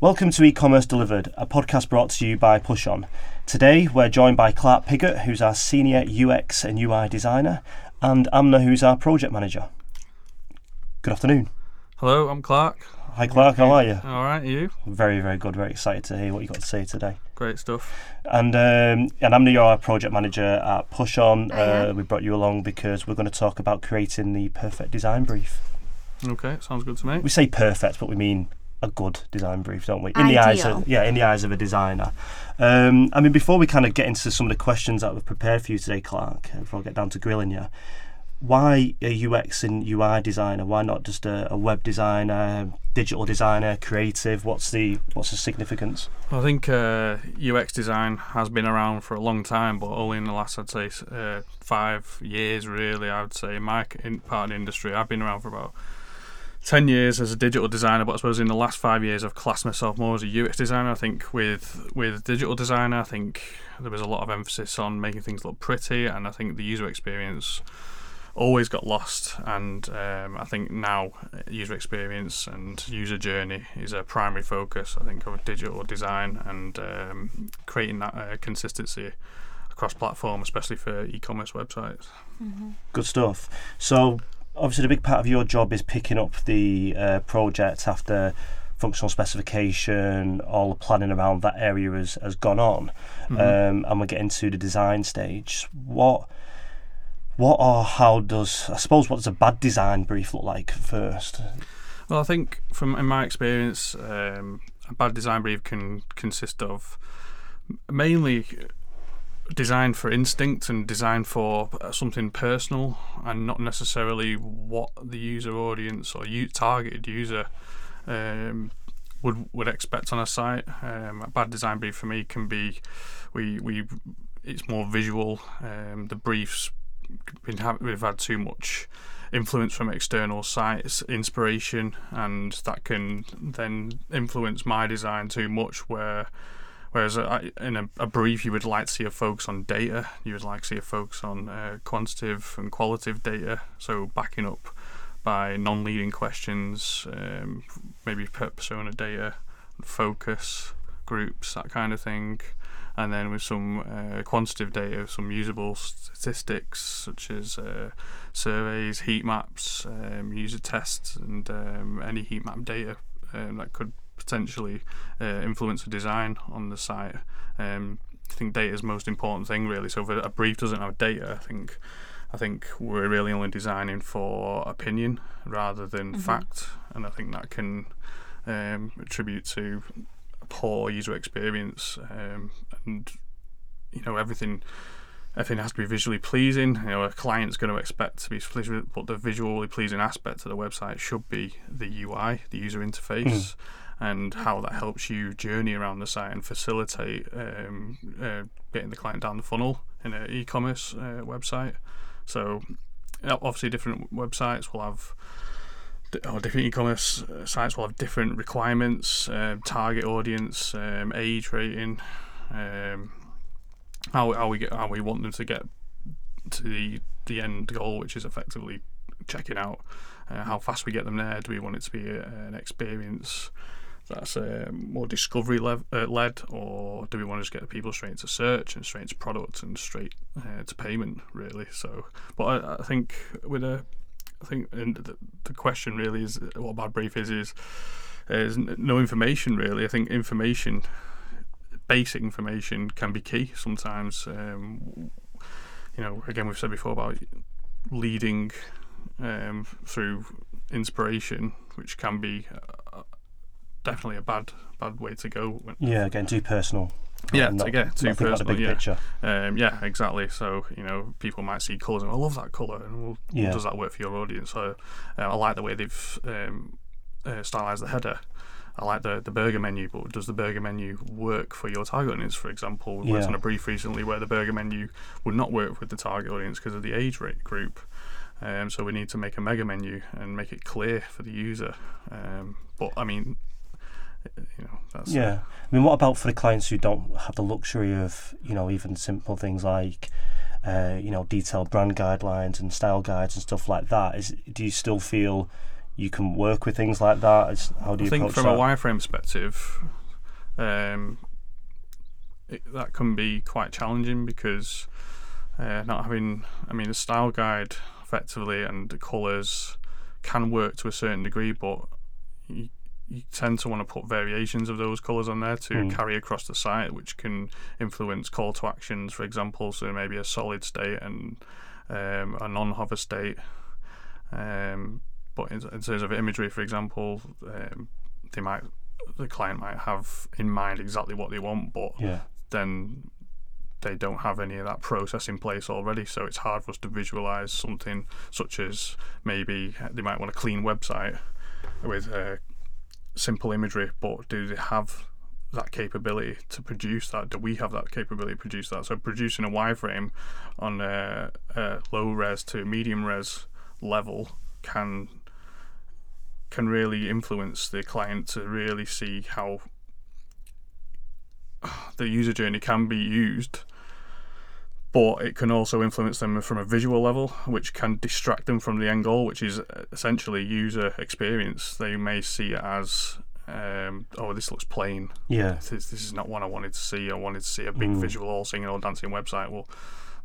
Welcome to E-commerce Delivered, a podcast brought to you by Pushon. Today we're joined by Clark Piggot, who's our senior UX and UI designer, and Amna, who's our project manager. Good afternoon. Hello, I'm Clark. Hi Clark, how are you? All right, you? Very, very good. Very excited to hear what you got to say today. Great stuff. And um, and Amna, you're our project manager at Pushon. Hiya. Uh, we brought you along because we're going to talk about creating the perfect design brief. Okay, sounds good to me. We say perfect, but we mean a good design brief, don't we? In the eyes of yeah, in the eyes of a designer. Um, I mean, before we kind of get into some of the questions that we've prepared for you today, Clark, uh, before I get down to grilling you, why a UX and UI designer? Why not just a, a web designer, digital designer, creative? What's the what's the significance? I think uh, UX design has been around for a long time, but only in the last, I'd say, uh, five years, really. I would say in my in part of the industry, I've been around for about 10 years as a digital designer, but I suppose in the last five years, I've classed myself more as a UX designer. I think with with digital designer, I think there was a lot of emphasis on making things look pretty, and I think the user experience always got lost. And um, I think now uh, user experience and user journey is a primary focus. I think of digital design and um, creating that uh, consistency across platform, especially for e-commerce websites. Good stuff. So obviously, the big part of your job is picking up the uh, project after functional specification, all the planning around that area has, has gone on, um, and we're getting to the design stage. What, what or how does I suppose what does a bad design brief look like first? Well, I think from in my experience, um, a bad design brief can consist of mainly design for instinct and designed for uh, something personal, and not necessarily what the user audience or you targeted user um, would would expect on a site. Um, a bad design brief for me can be we we it's more visual. Um, the briefs been ha- we've had too much influence from external sites, inspiration, and that can then influence my design too much. Where, whereas I, in a, a brief, you would like to see a focus on data, you would like to see a focus on uh, quantitative and qualitative data, so backing up by non-leading questions, um, maybe per- persona data, focus groups, that kind of thing. And then with some uh, quantitative data, some usable statistics such as uh, surveys, heat maps, um, user tests, and um, any heat map data um, that could potentially uh, influence the design on the site. Um, I think data is the most important thing, really. So if a brief doesn't have data, I think I think we're really only designing for opinion rather than fact, and I think that can um, attribute to a poor user experience um, and you know everything everything has to be visually pleasing. You know, a client's going to expect to be pleased with, but the visually pleasing aspect of the website should be the UI, the user interface, and how that helps you journey around the site and facilitate um, uh, getting the client down the funnel in an e-commerce uh, website. So, uh, obviously, different websites will have. Or different e-commerce uh, sites will have different requirements, um, target audience, um, age rating, um, how how we get how we want them to get to the the end goal, which is effectively checking out. Uh, how fast we get them there? Do we want it to be a, an experience that's uh, more discovery uh, led, or do we want to just get people straight into search and straight into product and straight uh, to payment? Really. So, but I, I think with a I think and the, the question really is what a bad brief is is is no information really. I think information, basic information, can be key sometimes. Um, you know, again, we've said before about leading um, through inspiration, which can be uh, definitely a bad bad way to go. Yeah, again, too personal. Yeah, Not- to get too think about the personal. big Yeah, picture. um, yeah, exactly. So you know, people might see colours and I love that colour, and well, Yeah. does that work for your audience? So uh, I like the way they've um, uh, stylized the header. I like the the burger menu, but does the burger menu work for your target audience? For example, we worked Yeah. on a brief recently where the burger menu would not work with the target audience because of the age rate group. Um, so we need to make a mega menu and make it clear for the user. Um, but I mean, you know, that's Yeah. I mean, what about for the clients who don't have the luxury of, you know, even simple things like, uh, you know, detailed brand guidelines and style guides and stuff like that? Is do you still feel you can work with things like that? How do you I think from that? a wireframe perspective, um, it, that can be quite challenging because uh, not having, I mean, the style guide effectively and the colours can work to a certain degree, but you, you tend to want to put variations of those colours on there to Mm. carry across the site, which can influence call to actions, for example. So maybe a solid state and um, a non-hover state. Um, but in, in terms of imagery, for example, um, they might the client might have in mind exactly what they want, but yeah, then they don't have any of that process in place already. So it's hard for us to visualize something such as maybe they might want a clean website with uh, simple imagery, but do they have that capability to produce that? Do we have that capability to produce that? So producing a wireframe on a, a low res to medium res level can can really influence the client to really see how the user journey can be used but it can also influence them from a visual level which can distract them from the end goal which is essentially user experience. They may see it as um, oh this looks plain. Yeah, this, this is not what I wanted to see. I wanted to see a big Mm. visual all singing all dancing website. Well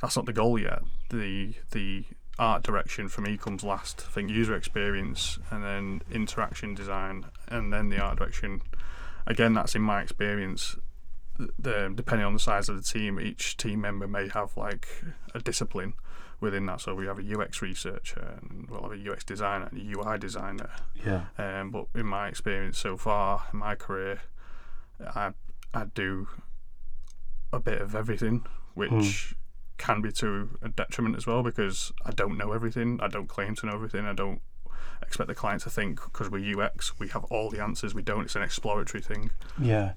that's not the goal yet. The the art direction for me comes last. I think user experience and then interaction design and then the art direction. Again that's in my experience the, depending on the size of the team, each team member may have like a discipline within that. So we have a UX researcher, and we'll have a UX designer and a UI designer. yeah, Um, but in my experience so far in my career, I I do a bit of everything, which can be to a detriment as well because I don't know everything. I don't claim to know everything. I don't expect the client to think because we're UX, we have all the answers. We don't. It's an exploratory thing. yeah.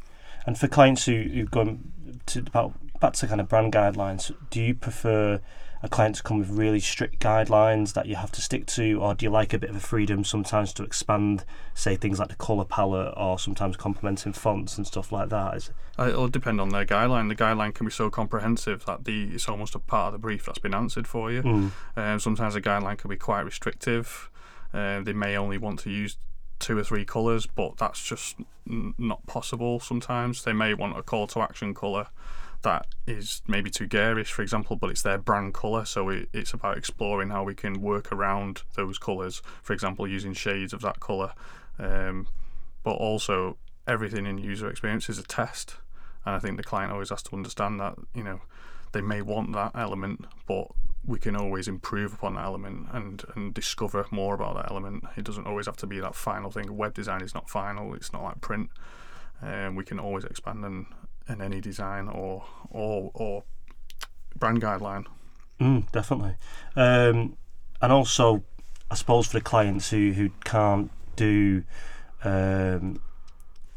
And for clients who who've gone to about back to kind of brand guidelines, do you prefer a client to come with really strict guidelines that you have to stick to, or do you like a bit of a freedom sometimes to expand, say things like the color palette, or sometimes complementing fonts and stuff like that? Is, Uh, It'll depend on their guideline. The guideline can be so comprehensive that the it's almost a part of the brief that's been answered for you. mm, Um, sometimes the guideline can be quite restrictive. Uh, they may only want to use two or three colours, but that's just n- not possible. Sometimes they may want a call to action colour that is maybe too garish, for example, but it's their brand colour. So it, it's about exploring how we can work around those colours. For example, using shades of that colour. Um, but also, everything in user experience is a test, and I think the client always has to understand that. You know, they may want that element, but we can always improve upon that element and, and discover more about that element. It doesn't always have to be that final thing. Web design is not final. It's not like print. Um, we can always expand in, in any design or or or brand guideline. mm, definitely. Um, and also, I suppose for the clients who who can't do, um,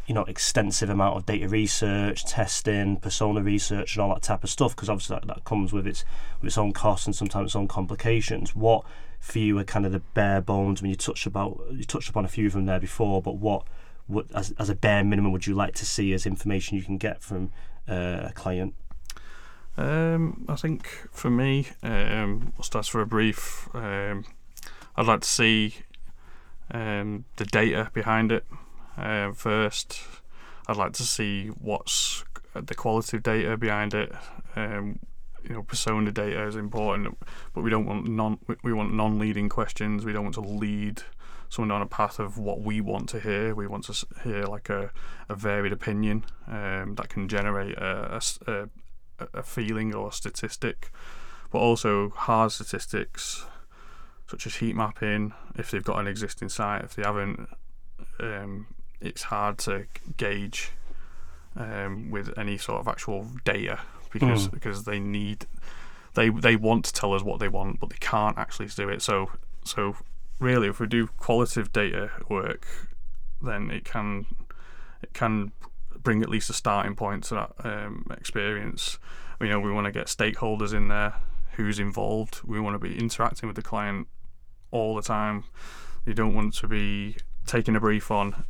you know, extensive amount of data research, testing, persona research, and all that type of stuff, because obviously that, that comes with its with its own costs and sometimes its own complications. What for you are kind of the bare bones? I mean, you touched about you touched upon a few of them there before, but what what as as a bare minimum would you like to see as information you can get from uh, a client? Um, I think for me, um, just as for a brief, um, I'd like to see um, the data behind it uh, first. I'd like to see what's the quality of data behind it. Um, you know, persona data is important, but we don't want non we- want non-leading questions. We don't want to lead someone down a path of what we want to hear. We want to hear like a, a varied opinion um, that can generate a feeling or a statistic, but also hard statistics such as heat mapping. If they've got an existing site, if they haven't, um, it's hard to gauge um, with any sort of actual data because Mm. because they need they they want to tell us what they want, but they can't actually do it. So so really, if we do qualitative data work, then it can it can bring at least a starting point to that um, experience. You know, we want to get stakeholders in there, who's involved. We want to be interacting with the client all the time. You don't want to be taking a brief on.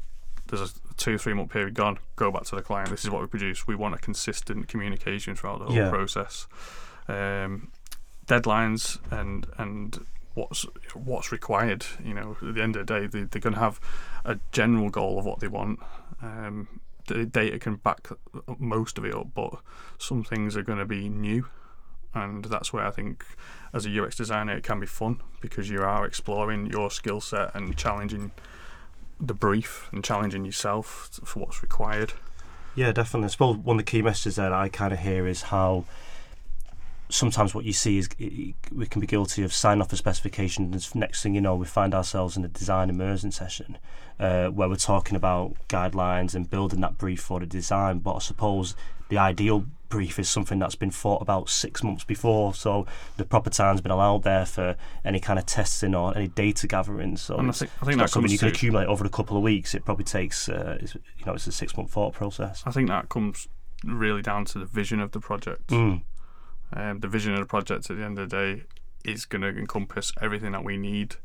There's a two three month period gone. Go back to the client. This is what we produce. We want a consistent communication throughout the whole Yeah. process. Um, deadlines and and what's what's required. You know, at the end of the day, they, they're going to have a general goal of what they want. Um, the data can back most of it up, but some things are going to be new, and that's where I think, as a UX designer, it can be fun because you are exploring your skill set and challenging the brief and challenging yourself for what's required. Yeah, definitely. I suppose one of the key messages that I kind of hear is how sometimes what you see is we can be guilty of sign off a specification and next thing you know we find ourselves in a design immersion session uh, where we're talking about guidelines and building that brief for the design but I suppose the ideal brief is something that's been thought about six months before so the proper time's been allowed there for any kind of testing or any data gathering so and I think, I think that's something you can accumulate over a couple of weeks it probably takes uh, you know it's a six month thought process I think that comes really down to the vision of the project mm. Um, the vision of the project at the end of the day is going to encompass everything that we need.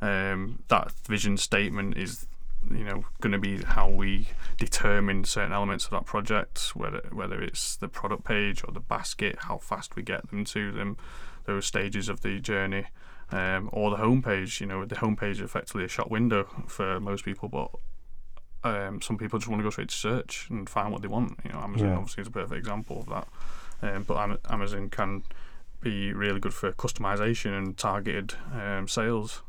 Um, that vision statement is, you know, going to be how we determine certain elements of that project, whether whether it's the product page or the basket, how fast we get them to them, those stages of the journey, um, or the homepage. You know, the homepage is effectively a shop window for most people, but um, some people just want to go straight to search and find what they want. You know, Amazon Yeah. obviously is a perfect example of that. Um, but Amazon can be really good for customization and targeted um, sales.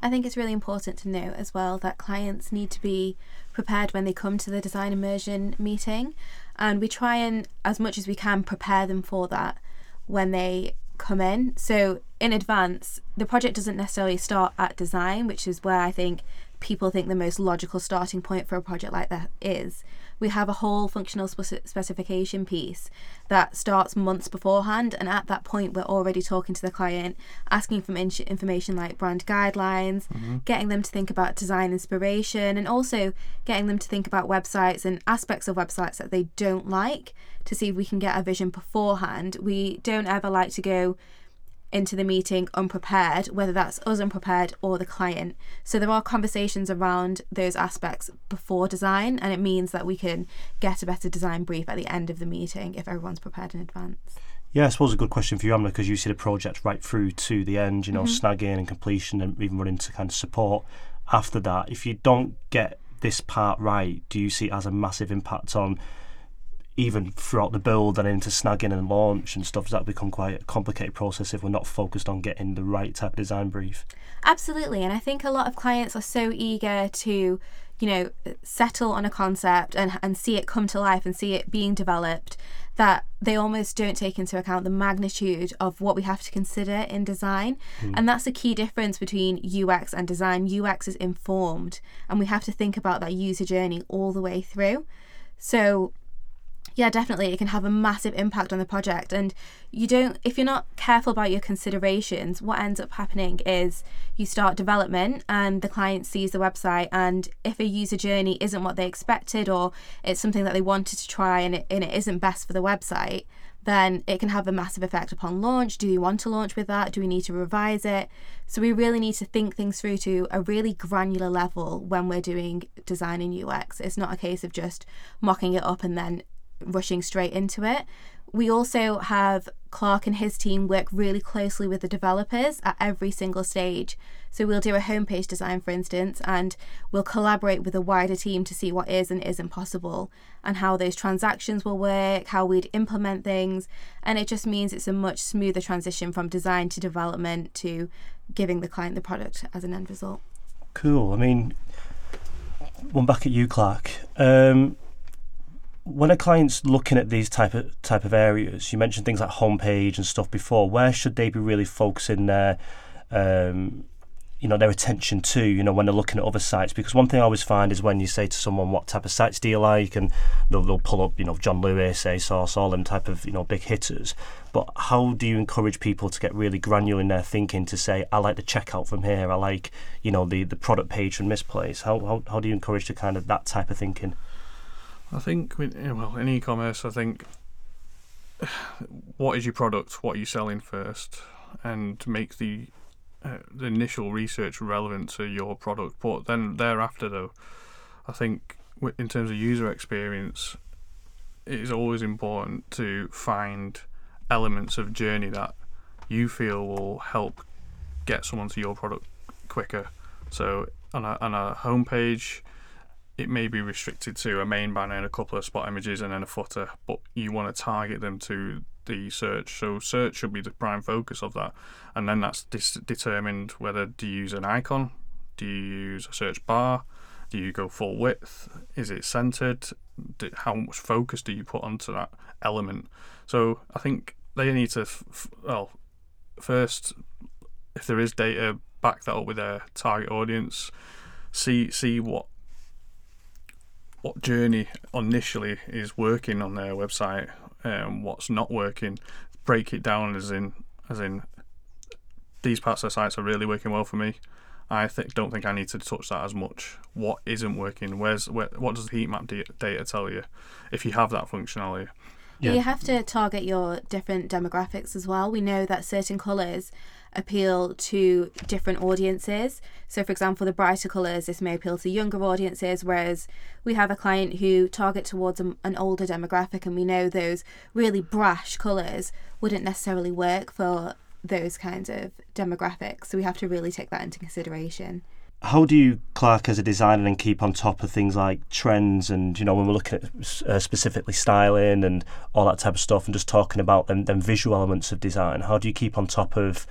I think it's really important to note as well that clients need to be prepared when they come to the design immersion meeting, and we try and, as much as we can, prepare them for that when they come in. So, in advance, the project doesn't necessarily start at design, which is where I think people think the most logical starting point for a project like that is. We have a whole functional speci- specification piece that starts months beforehand, and at that point, we're already talking to the client, asking for in- information like brand guidelines, mm-hmm. getting them to think about design inspiration, and also getting them to think about websites and aspects of websites that they don't like to see if we can get a vision beforehand. We don't ever like to go into the meeting unprepared, whether that's us unprepared or the client. So there are conversations around those aspects before design, and it means that we can get a better design brief at the end of the meeting if everyone's prepared in advance. Yeah, I suppose a good question for you, Amna, because you see the project right through to the end, you know, mm-hmm. snagging and completion and even running to kind of support after that. If you don't get this part right, do you see it has a massive impact on even throughout the build and into snagging and launch and stuff? That become quite a complicated process if we're not focused on getting the right type of design brief? Absolutely, and I think a lot of clients are so eager to, you know, settle on a concept and and see it come to life and see it being developed that they almost don't take into account the magnitude of what we have to consider in design. Hmm. And that's a key difference between UX and design. UX is informed, and we have to think about that user journey all the way through. So yeah, definitely. It can have a massive impact on the project. And you don't, if you're not careful about your considerations, what ends up happening is you start development and the client sees the website. And if a user journey isn't what they expected or it's something that they wanted to try and it, and it isn't best for the website, then it can have a massive effect upon launch. Do we want to launch with that? Do we need to revise it? So we really need to think things through to a really granular level when we're doing design and UX. It's not a case of just mocking it up and then rushing straight into it. We also have Clark and his team work really closely with the developers at every single stage. So we'll do a homepage design, for instance, and we'll collaborate with a wider team to see what is and isn't possible and how those transactions will work, how we'd implement things. And it just means it's a much smoother transition from design to development to giving the client the product as an end result. Cool. I mean, one back at you, Clark. Um, when a client's looking at these type of type of areas, you mentioned things like homepage and stuff before. Where should they be really focusing their, um, you know, their attention to? You know, when they're looking at other sites, because one thing I always find is when you say to someone, "What type of sites do you like?" and they'll, they'll pull up, you know, John Lewis, ASOS, all them type of you know big hitters. But how do you encourage people to get really granular in their thinking to say, "I like the checkout from here. I like, you know, the the product page from this place." How how how do you encourage to kind of that type of thinking? I think, well, in e-commerce, I think what is your product? What are you selling first? And make the uh, the initial research relevant to your product. But then thereafter, though, I think in terms of user experience, it is always important to find elements of journey that you feel will help get someone to your product quicker. So on a on a homepage, it may be restricted to a main banner and a couple of spot images and then a footer, but you want to target them to the search. So search should be the prime focus of that, and then that's dis- determined whether do you use an icon, do you use a search bar, do you go full width, is it centered, do, how much focus do you put onto that element. So I think they need to f- well first if there is data back that up with their target audience. See see what what journey initially is working on their website and what's not working break it down as in as in these parts of the sites are really working well for me I think don't think I need to touch that as much. What isn't working? Where's where, what does the heat map data tell you? If you have that functionality, yeah. You have to target your different demographics as well. We know that certain colours appeal to different audiences. So, for example, the brighter colours, this may appeal to younger audiences, whereas we have a client who target towards a, an older demographic, and we know those really brash colours wouldn't necessarily work for those kinds of demographics. So, we have to really take that into consideration how do you, Clark, as a designer, and keep on top of things like trends and you know when we're looking at uh, specifically styling and all that type of stuff, and just talking about them, them visual elements of design? How do you keep on top of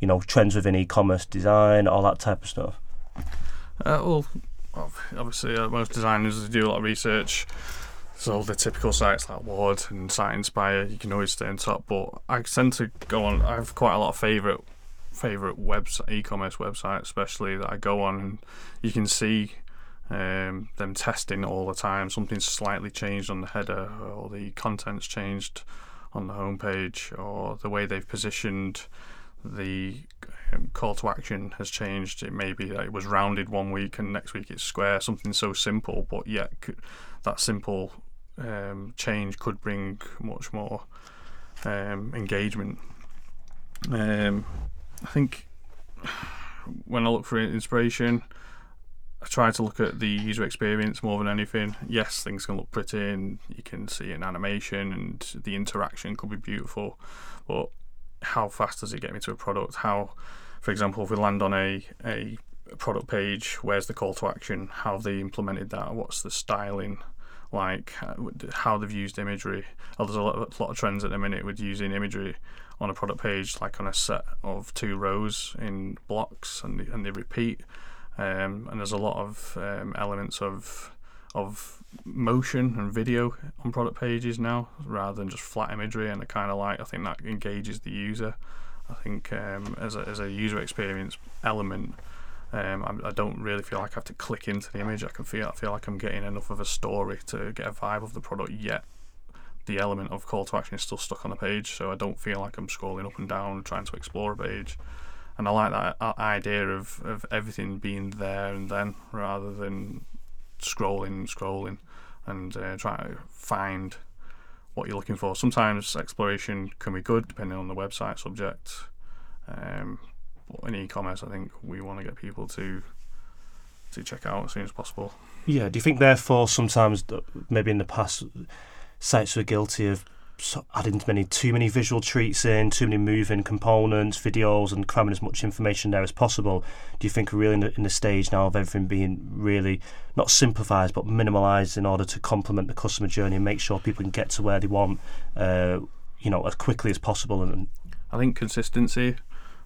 you know trends within e-commerce design, all that type of stuff? Uh, well, obviously, uh, most designers do a lot of research. So the typical sites like Awwwards and Site Inspire, you can always stay on top. But I tend to go on. I have quite a lot of favourite favorite website, e-commerce website, especially that I go on, and you can see um, them testing all the time. Something's slightly changed on the header, or the content's changed on the homepage, or the way they've positioned the um, call to action has changed. It may be that it was rounded one week and next week it's square. Something so simple, but yet that simple um, change could bring much more um, engagement. Um, I think when I look for inspiration, I try to look at the user experience more than anything. Yes, things can look pretty and you can see an animation and the interaction could be beautiful, but how fast does it get me to a product? How, for example, if we land on a, a product page, where's the call to action? How have they implemented that? What's the styling like? How they've used imagery? Oh, there's a lot, a lot of trends at the minute with using imagery on a product page, like on a set of two rows in blocks, and and they repeat. Um, and there's a lot of um, elements of of motion and video on product pages now, rather than just flat imagery. And I kind of like. I think that engages the user. I think um, as a as a user experience element. Um, I, I, don't really feel like I have to click into the image. I can feel I feel like I'm getting enough of a story to get a vibe of the product. Yet the element of call to action is still stuck on the page, so I don't feel like I'm scrolling up and down trying to explore a page. And I like that uh, idea of, of everything being there and then rather than scrolling, scrolling, and uh, trying to find what you're looking for. Sometimes exploration can be good depending on the website subject. Um, in e-commerce, I think we want to get people to to check out as soon as possible. Yeah. Do you think, therefore, sometimes maybe in the past sites were guilty of adding too many too many visual treats in, too many moving components, videos, and cramming as much information there as possible. Do you think we're really in the, in the stage now of everything being really not simplified but minimalised in order to complement the customer journey and make sure people can get to where they want, uh, you know, as quickly as possible? And I think consistency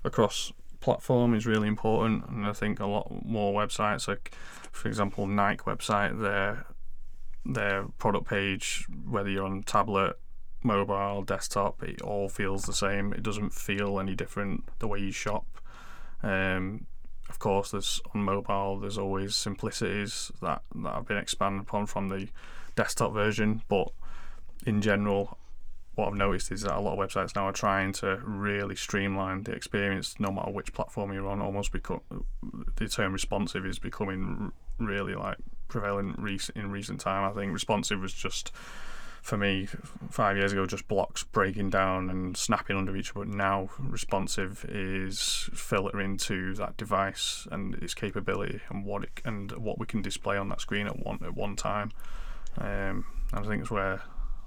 across platform is really important, and I think a lot more websites, like for example Nike website, they're their product page, whether you're on tablet, mobile, desktop, it all feels the same. It doesn't feel any different the way you shop. Um, of course, there's on mobile. There's always simplicities that that have been expanded upon from the desktop version, but in general, what I've noticed is that a lot of websites now are trying to really streamline the experience, no matter which platform you're on. Almost become the term responsive is becoming really like prevalent in recent time. I think responsive was just for me five years ago just blocks breaking down and snapping under each other. Now responsive is filtering to that device and its capability and what it and what we can display on that screen at one at one time. Um, I think it's where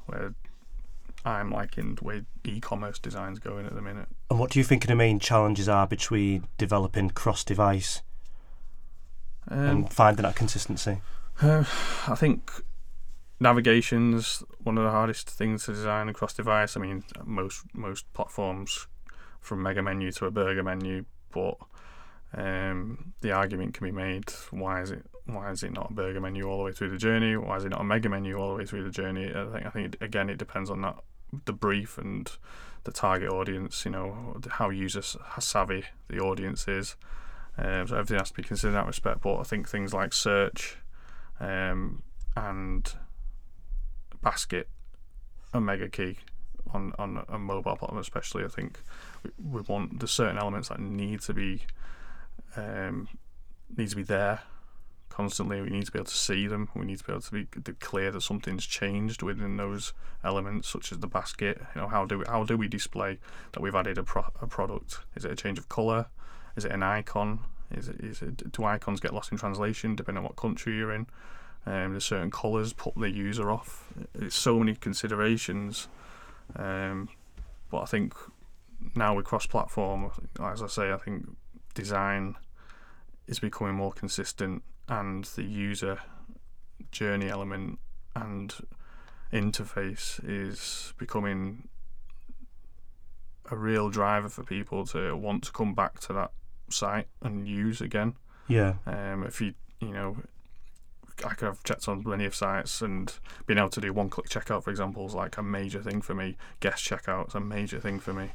where I'm liking the way e-commerce design's going at the minute. And what do you think the main challenges are between developing cross-device Um, and finding that consistency? Uh, I think navigation's one of the hardest things to design across device. I mean, most most platforms from mega menu to a burger menu, but um, the argument can be made: why is it why is it not a burger menu all the way through the journey? Why is it not a mega menu all the way through the journey? I think I think it, again it depends on that the brief and the target audience. You know how user savvy the audience is. Um, so everything has to be considered in that respect. But I think things like search um, and basket are mega key on on a mobile platform, especially. I think we, we want there's certain elements that need to be um, need to be there constantly. We need to be able to see them. We need to be able to be clear that something's changed within those elements, such as the basket. You know, how do we, how do we display that we've added a, pro- a product? Is it a change of color? Is it an icon? Is it, is it do icons get lost in translation depending on what country you're in? Um, there's certain colours put the user off. It's so many considerations. Um, but I think now with cross-platform, as I say, I think design is becoming more consistent, and the user journey element and interface is becoming a real driver for people to want to come back to that site and use again. Yeah. Um, if you you know, I could have checked on plenty of sites and being able to do one-click checkout, for example, is like a major thing for me. Guest checkout is a major thing for me.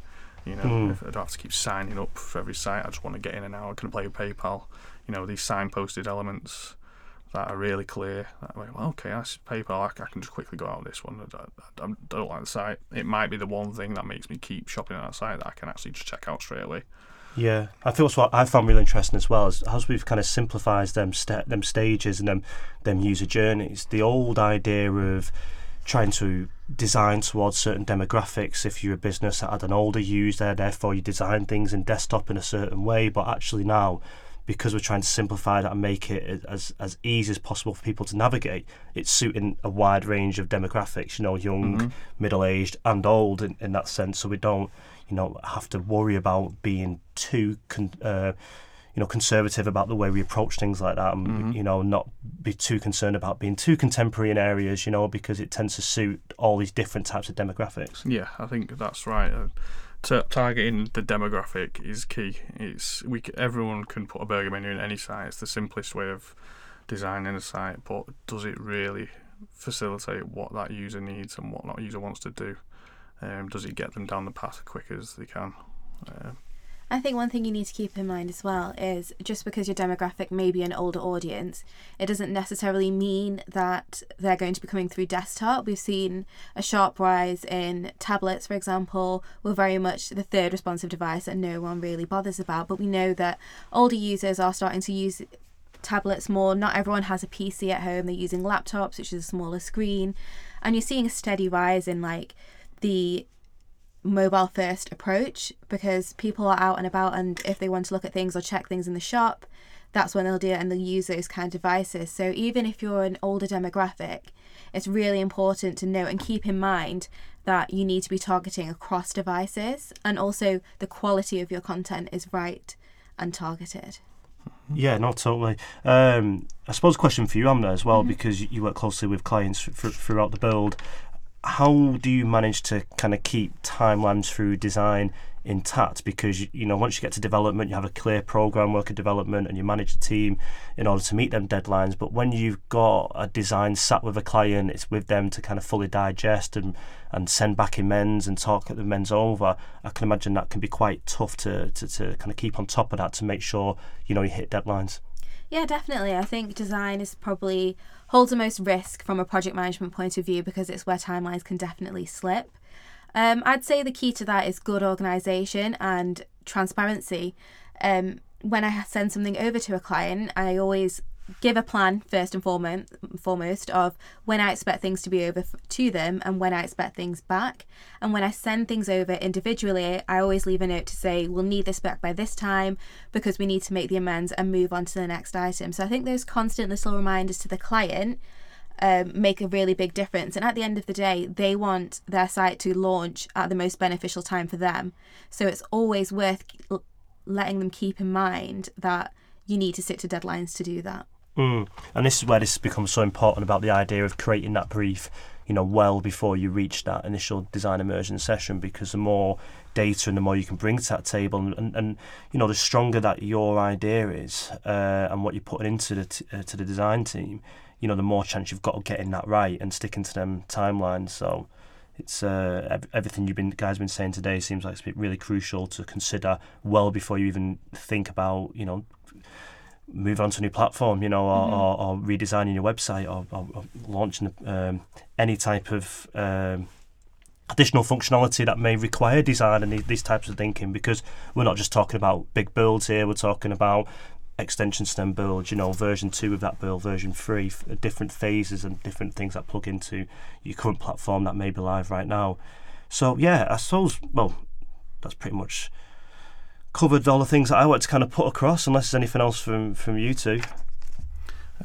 You know, Mm. if I don't have to keep signing up for every site. I just want to get in and out. I can play with PayPal. You know, these signposted elements that are really clear. That way, well, okay, that's PayPal. I, I can just quickly go out of this one. I, I, I don't like the site. It might be the one thing that makes me keep shopping on that site that I can actually just check out straight away. Yeah, I feel what I found really interesting as well is as we've kind of simplified them st- them stages and them them user journeys. The old idea of trying to design towards certain demographics. If you're a business that had an older user, therefore you design things in desktop in a certain way. But actually now, because we're trying to simplify that and make it as as easy as possible for people to navigate, it's suiting a wide range of demographics. You know, young, Mhm. middle aged, and old in, in that sense. So we don't you know have to worry about being too con- uh, you know conservative about the way we approach things like that and Mhm. you know not be too concerned about being too contemporary in areas you know because it tends to suit all these different types of demographics Yeah, I think that's right. Uh, t- targeting the demographic is key. It's we everyone can put a burger menu in any site. It's the simplest way of designing a site, but does it really facilitate what that user needs and what that user wants to do? Um, does it get them down the path as quick as they can? Uh, I think one thing you need to keep in mind as well is just because your demographic may be an older audience, it doesn't necessarily mean that they're going to be coming through desktop. We've seen a sharp rise in tablets, for example, were very much the third responsive device that no one really bothers about. But we know that older users are starting to use tablets more. Not everyone has a PC at home, they're using laptops, which is a smaller screen. And you're seeing a steady rise in like the mobile first approach because people are out and about and if they want to look at things or check things in the shop that's when they'll do it and they'll use those kind of devices. So even if you're an older demographic it's really important to know and keep in mind that you need to be targeting across devices and also the quality of your content is right and targeted. Yeah not totally. Um, I suppose a question for you Amna as well Mhm. because you- you work closely with clients f- throughout the build how do you manage to kind of keep timelines through design intact? Because you, know once you get to development you have a clear program work of development and you manage the team in order to meet them deadlines. But when you've got a design sat with a client it's with them to kind of fully digest and and send back in men's and talk at the men's over I can imagine that can be quite tough to, to, to kind of keep on top of that to make sure you know you hit deadlines. Yeah, definitely. I think design is probably holds the most risk from a project management point of view because it's where timelines can definitely slip. Um, I'd say the key to that is good organisation and transparency. Um, when I send something over to a client, I always give a plan first and foremost, foremost of when I expect things to be over to them and when I expect things back. And when I send things over individually, I always leave a note to say we'll need this back by this time because we need to make the amends and move on to the next item. So I think those constant little reminders to the client um, make a really big difference. And at the end of the day, they want their site to launch at the most beneficial time for them. So it's always worth letting them keep in mind that you need to stick to deadlines to do that. Mm. And this is where this becomes so important about the idea of creating that brief, you know, well before you reach that initial design immersion session, because the more data and the more you can bring to that table, and, and, and you know, the stronger that your idea is uh, and what you're putting into the t- uh, to the design team, you know, the more chance you've got of getting that right and sticking to them timelines. So. It's uh, everything you've been guys been saying today seems like it's really crucial to consider well before you even think about you know move on to a new platform, you know, or, Mhm. or, or redesigning your website or, or, or launching um, any type of um, additional functionality that may require design and these, these types of thinking because we're not just talking about big builds here, we're talking about extension stem build, you know, version two of that build, version three, f- different phases and different things that plug into your current platform that may be live right now. So yeah, I suppose well, that's pretty much covered all the things that I want to kind of put across. Unless there's anything else from from you two.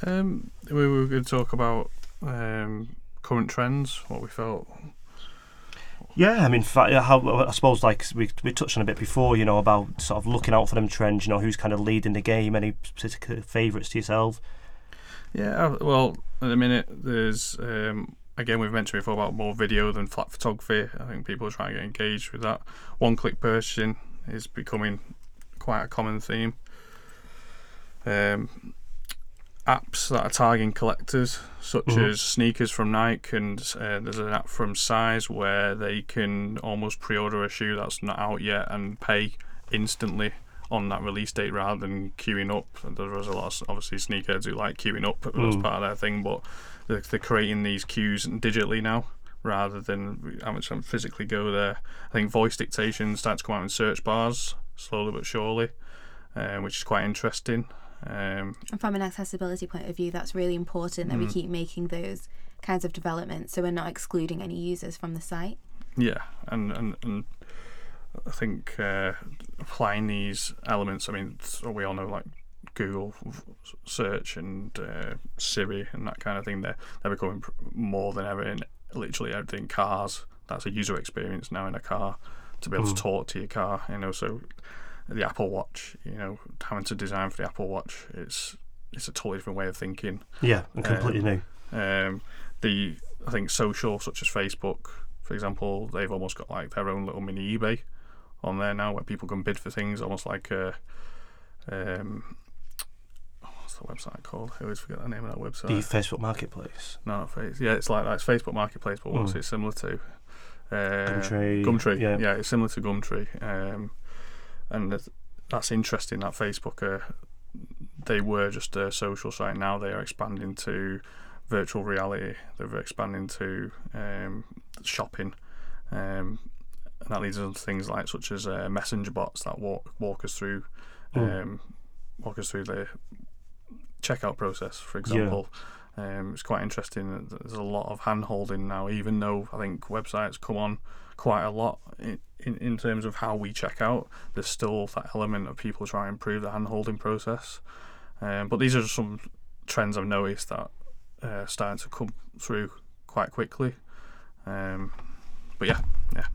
Um, we were going to talk about um, current trends, what we felt. Yeah, I mean, how I suppose like we we touched on a bit before, you know, about sort of looking out for them trends. You know, who's kind of leading the game? Any particular favourites to yourself? Yeah, well, at the minute, there's um, again we've mentioned before about more video than flat photography. I think people are trying to get engaged with that. One-click purchasing is becoming quite a common theme. Um, apps that are targeting collectors, such Mhm. as sneakers from Nike, and uh, there's an app from Size where they can almost pre-order a shoe that's not out yet and pay instantly on that release date rather than queuing up. And There was a lot of obviously sneakerheads who like queuing up as Mm. part of their thing, but they're, they're creating these queues digitally now rather than having to physically go there. I think voice dictation starts to come out in search bars slowly but surely, um, which is quite interesting. Um, And from an accessibility point of view, that's really important that we Mm. keep making those kinds of developments so we're not excluding any users from the site. Yeah, and and, and I think uh, applying these elements. I mean, we all know like Google search and uh, Siri and that kind of thing. They're they're becoming more than ever in literally everything. Cars. That's a user experience now in a car to be able Mm. to talk to your car. You know, so the Apple Watch. You know, having to design for the Apple Watch. It's it's a totally different way of thinking. Yeah, and completely new. Um, the I think social such as Facebook, for example, they've almost got like their own little mini eBay on there now where people can bid for things, almost like a um, what's the website called? I always forget the name of that website. The Facebook Marketplace. no, not Face. Yeah, it's like that. It's Facebook Marketplace, but what's Mm. it similar to? Uh, Gumtree. Gumtree. Yeah. Yeah. it's similar to Gumtree. Um, and th- that's interesting that Facebook are, they were just a social site. Now they are expanding to virtual reality. They're expanding to um, shopping. Um, and that leads us to things like such as uh, messenger bots that walk walk us through Mm. um, walk us through the checkout process, for example. Um, it's quite interesting. There's a lot of hand holding now, even though I think websites come on quite a lot in, in, in terms of how we check out. There's still that element of people trying to improve the hand holding process. Um, but these are just some trends I've noticed that uh, starting to come through quite quickly. Um, but yeah, yeah,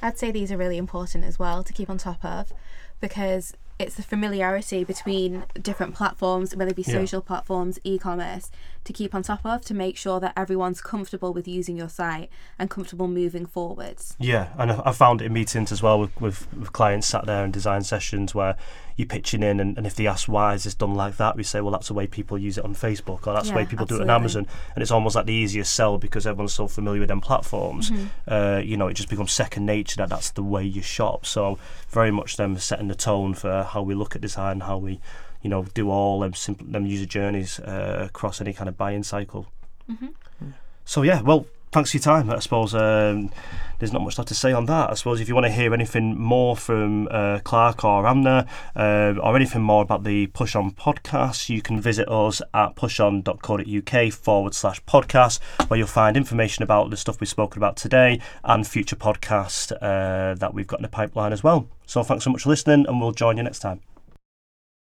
I'd say these are really important as well to keep on top of because it's the familiarity between different platforms, whether it be Yeah. social platforms, e commerce, to keep on top of to make sure that everyone's comfortable with using your site and comfortable moving forwards. Yeah, and I I found it in meetings as well with, with, with clients sat there in design sessions where you're pitching in, and, and if they ask why is this done like that, we say, well, that's the way people use it on Facebook, or that's the way Yeah, people do it on. Amazon, and it's almost like the easiest sell because everyone's so familiar with them platforms. Mm-hmm. Uh, you know, it just becomes second nature that that's the way you shop. So very much them setting the tone for how we look at design, how we, you know, do all them simple them user journeys uh, across any kind of buying cycle. Mhm. So yeah, well, thanks for your time. I suppose um, there's not much left to say on that. I suppose if you want to hear anything more from uh, Clark or Amna, uh, or anything more about the Push On podcast, you can visit us at pushon.co.uk forward slash podcast, where you'll find information about the stuff we've spoken about today and future podcasts uh, that we've got in the pipeline as well. So thanks so much for listening, and we'll join you next time.